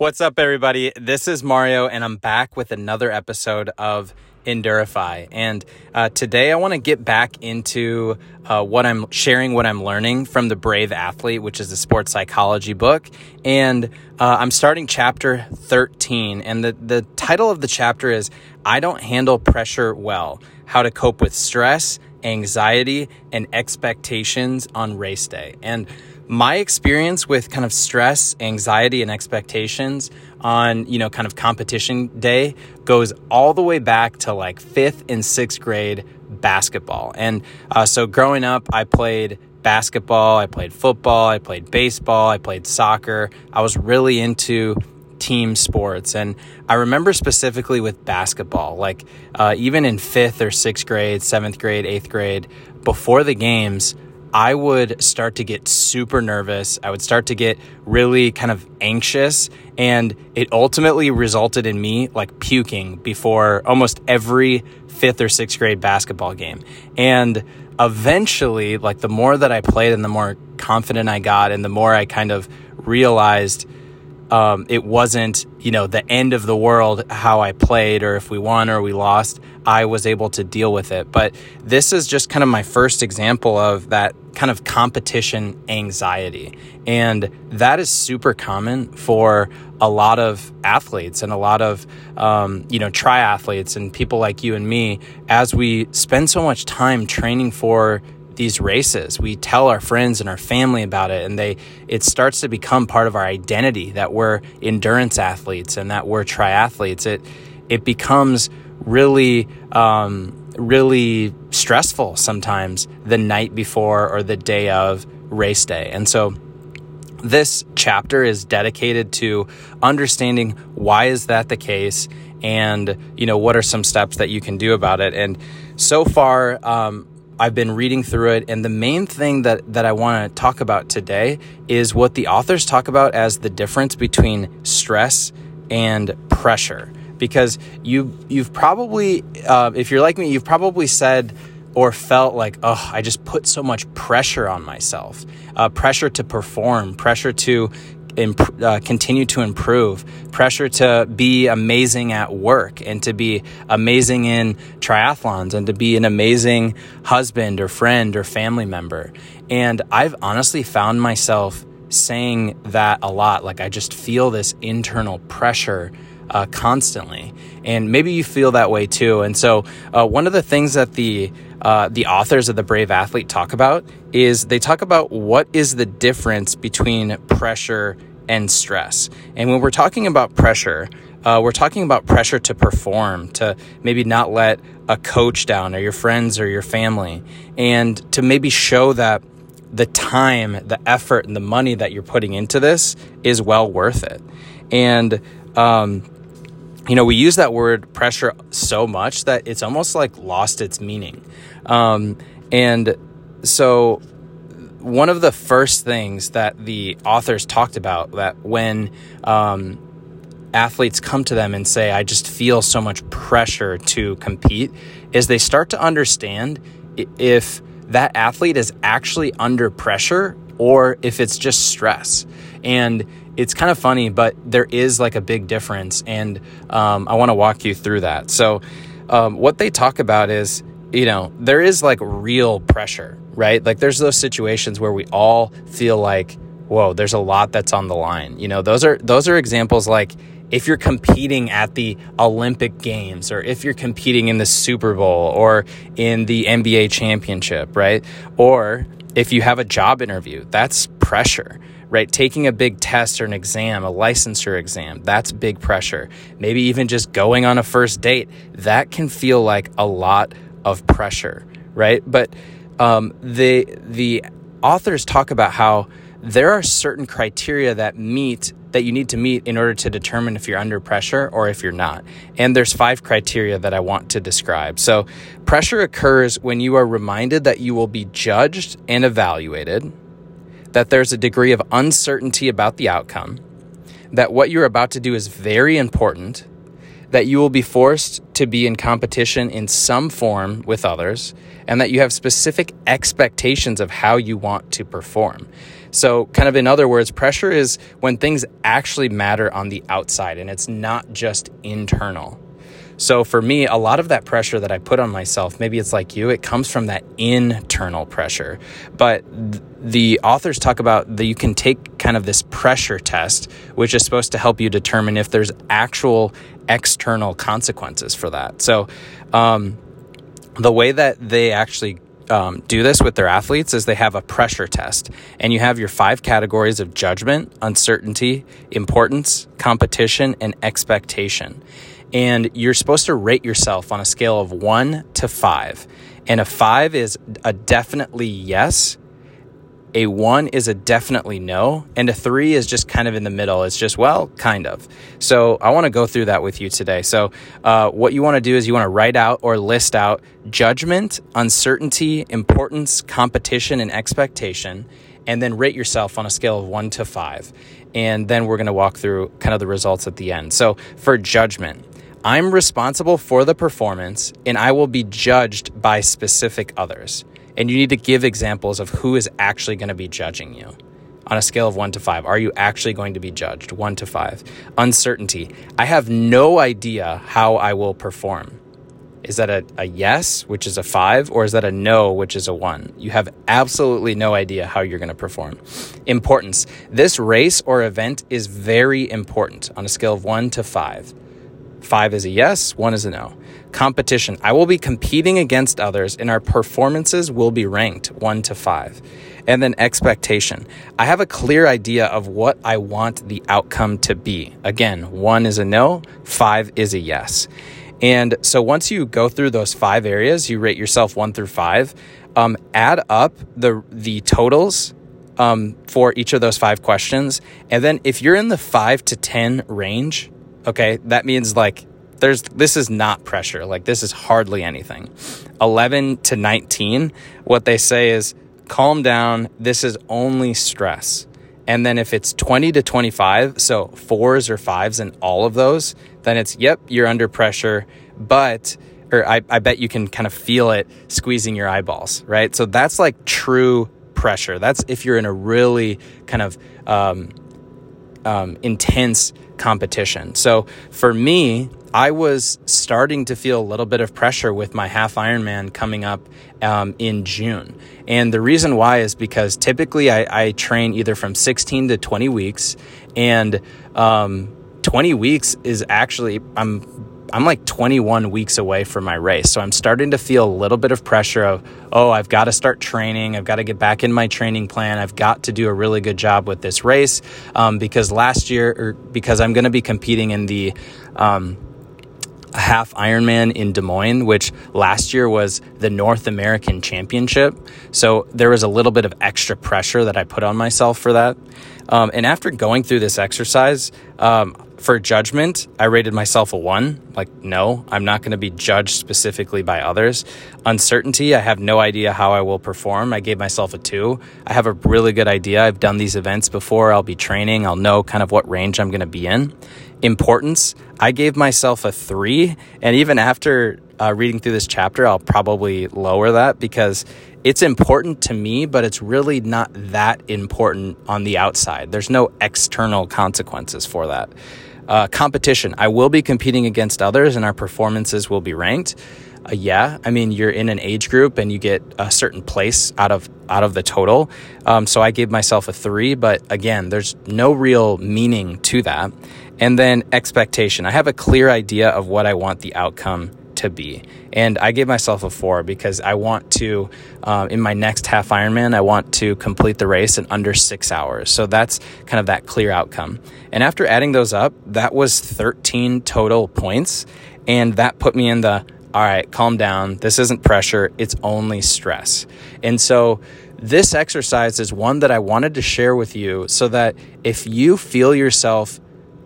What's up, everybody? This is Mario, and I'm back with another episode of Endurify. And uh, today I want to get back into uh, what I'm sharing, what I'm learning from The Brave Athlete, which is a sports psychology book. And uh, I'm starting chapter 13. And the, the title of the chapter is I Don't Handle Pressure Well How to Cope with Stress, Anxiety, and Expectations on Race Day. And my experience with kind of stress, anxiety, and expectations on, you know, kind of competition day goes all the way back to like fifth and sixth grade basketball. And uh, so growing up, I played basketball, I played football, I played baseball, I played soccer. I was really into team sports. And I remember specifically with basketball, like uh, even in fifth or sixth grade, seventh grade, eighth grade, before the games, I would start to get super nervous. I would start to get really kind of anxious. And it ultimately resulted in me like puking before almost every fifth or sixth grade basketball game. And eventually, like the more that I played and the more confident I got, and the more I kind of realized um, it wasn't, you know, the end of the world how I played or if we won or we lost. I was able to deal with it. But this is just kind of my first example of that kind of competition anxiety. And that is super common for a lot of athletes and a lot of, um, you know, triathletes and people like you and me as we spend so much time training for these races. We tell our friends and our family about it, and they it starts to become part of our identity that we're endurance athletes and that we're triathletes. It it becomes really um, really stressful sometimes the night before or the day of race day, and so this chapter is dedicated to understanding why is that the case and you know what are some steps that you can do about it and so far um, I've been reading through it, and the main thing that, that I want to talk about today is what the authors talk about as the difference between stress and pressure. Because you you've probably, uh, if you're like me, you've probably said or felt like, oh, I just put so much pressure on myself, uh, pressure to perform, pressure to imp- uh, continue to improve, pressure to be amazing at work and to be amazing in triathlons and to be an amazing husband or friend or family member. And I've honestly found myself saying that a lot. Like I just feel this internal pressure uh, constantly. And maybe you feel that way too. And so, uh, one of the things that the uh, the authors of the Brave Athlete talk about is they talk about what is the difference between pressure and stress. And when we're talking about pressure, uh, we're talking about pressure to perform, to maybe not let a coach down or your friends or your family, and to maybe show that the time, the effort, and the money that you're putting into this is well worth it. And, um, you know, we use that word pressure so much that it's almost like lost its meaning. Um, and so, one of the first things that the authors talked about that when um, athletes come to them and say, I just feel so much pressure to compete, is they start to understand if that athlete is actually under pressure or if it's just stress. And it's kind of funny, but there is like a big difference. And um, I want to walk you through that. So, um, what they talk about is you know, there is like real pressure, right? Like there's those situations where we all feel like, whoa, there's a lot that's on the line. You know, those are those are examples like if you're competing at the Olympic Games or if you're competing in the Super Bowl or in the NBA championship, right? Or if you have a job interview, that's pressure, right? Taking a big test or an exam, a licensure exam, that's big pressure. Maybe even just going on a first date, that can feel like a lot of pressure, right? But um, the the authors talk about how there are certain criteria that meet that you need to meet in order to determine if you're under pressure or if you're not. And there's five criteria that I want to describe. So, pressure occurs when you are reminded that you will be judged and evaluated, that there's a degree of uncertainty about the outcome, that what you're about to do is very important, that you will be forced to be in competition in some form with others, and that you have specific expectations of how you want to perform. So, kind of in other words, pressure is when things actually matter on the outside and it's not just internal. So for me, a lot of that pressure that I put on myself, maybe it's like you, it comes from that internal pressure. But th- the authors talk about that you can take kind of this pressure test, which is supposed to help you determine if there's actual external consequences for that. So um, the way that they actually um, do this with their athletes is they have a pressure test, and you have your five categories of judgment, uncertainty, importance, competition, and expectation and you're supposed to rate yourself on a scale of one to five. And a five is a definitely yes, a one is a definitely no, and a three is just kind of in the middle. It's just, well, kind of. So I want to go through that with you today. So, uh, what you want to do is you want to write out or list out judgment, uncertainty, importance, competition, and expectation, and then rate yourself on a scale of one to five. And then we're going to walk through kind of the results at the end. So, for judgment, I'm responsible for the performance and I will be judged by specific others. And you need to give examples of who is actually going to be judging you. On a scale of one to five, are you actually going to be judged? One to five. Uncertainty. I have no idea how I will perform. Is that a, a yes, which is a five, or is that a no, which is a one? You have absolutely no idea how you're going to perform. Importance. This race or event is very important on a scale of one to five. Five is a yes, one is a no. Competition. I will be competing against others and our performances will be ranked one to five. And then expectation. I have a clear idea of what I want the outcome to be. Again, one is a no, five is a yes. And so once you go through those five areas, you rate yourself one through five, um, add up the, the totals um, for each of those five questions. And then if you're in the five to 10 range, Okay, that means like there's this is not pressure. Like this is hardly anything. 11 to 19, what they say is calm down. This is only stress. And then if it's 20 to 25, so fours or fives in all of those, then it's yep, you're under pressure, but or I, I bet you can kind of feel it squeezing your eyeballs, right? So that's like true pressure. That's if you're in a really kind of um, um, intense competition. So for me, I was starting to feel a little bit of pressure with my half Ironman coming up um, in June. And the reason why is because typically I, I train either from 16 to 20 weeks, and um, 20 weeks is actually, I'm I'm like 21 weeks away from my race. So I'm starting to feel a little bit of pressure of, oh, I've got to start training. I've got to get back in my training plan. I've got to do a really good job with this race um, because last year, or because I'm going to be competing in the, um, half Ironman in Des Moines, which last year was the North American Championship. So there was a little bit of extra pressure that I put on myself for that. Um, and after going through this exercise, um, for judgment, I rated myself a one. Like, no, I'm not going to be judged specifically by others. Uncertainty, I have no idea how I will perform. I gave myself a two. I have a really good idea. I've done these events before. I'll be training. I'll know kind of what range I'm going to be in. Importance, I gave myself a three. And even after uh, reading through this chapter, I'll probably lower that because it's important to me, but it's really not that important on the outside. There's no external consequences for that. Uh, competition. I will be competing against others and our performances will be ranked. Uh, yeah, I mean you're in an age group and you get a certain place out of out of the total. Um, so I gave myself a three, but again, there's no real meaning to that. And then expectation. I have a clear idea of what I want the outcome to be. And I gave myself a four because I want to, uh, in my next half Ironman, I want to complete the race in under six hours. So that's kind of that clear outcome. And after adding those up, that was 13 total points. And that put me in the, all right, calm down. This isn't pressure, it's only stress. And so, this exercise is one that I wanted to share with you so that if you feel yourself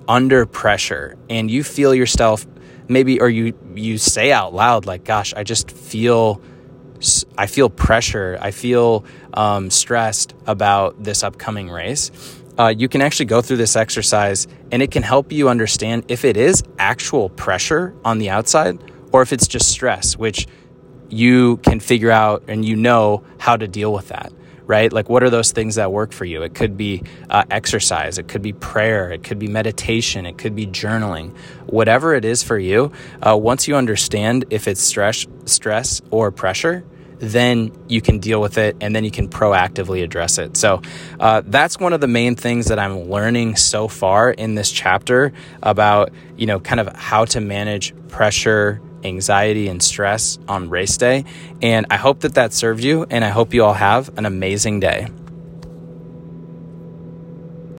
under pressure and you feel yourself maybe or you you say out loud like gosh i just feel i feel pressure. I feel um, stressed about this upcoming race. Uh, you can actually go through this exercise and it can help you understand if it is actual pressure on the outside or if it's just stress which you can figure out and you know how to deal with that right? Like, what are those things that work for you? It could be uh, exercise, it could be prayer, it could be meditation, it could be journaling. Whatever it is for you, uh, once you understand if it's stress, stress or pressure, then you can deal with it and then you can proactively address it. So uh, that's one of the main things that I'm learning so far in this chapter about, you know, kind of how to manage pressure, anxiety, and stress on race day. And I hope that that served you, and I hope you all have an amazing day.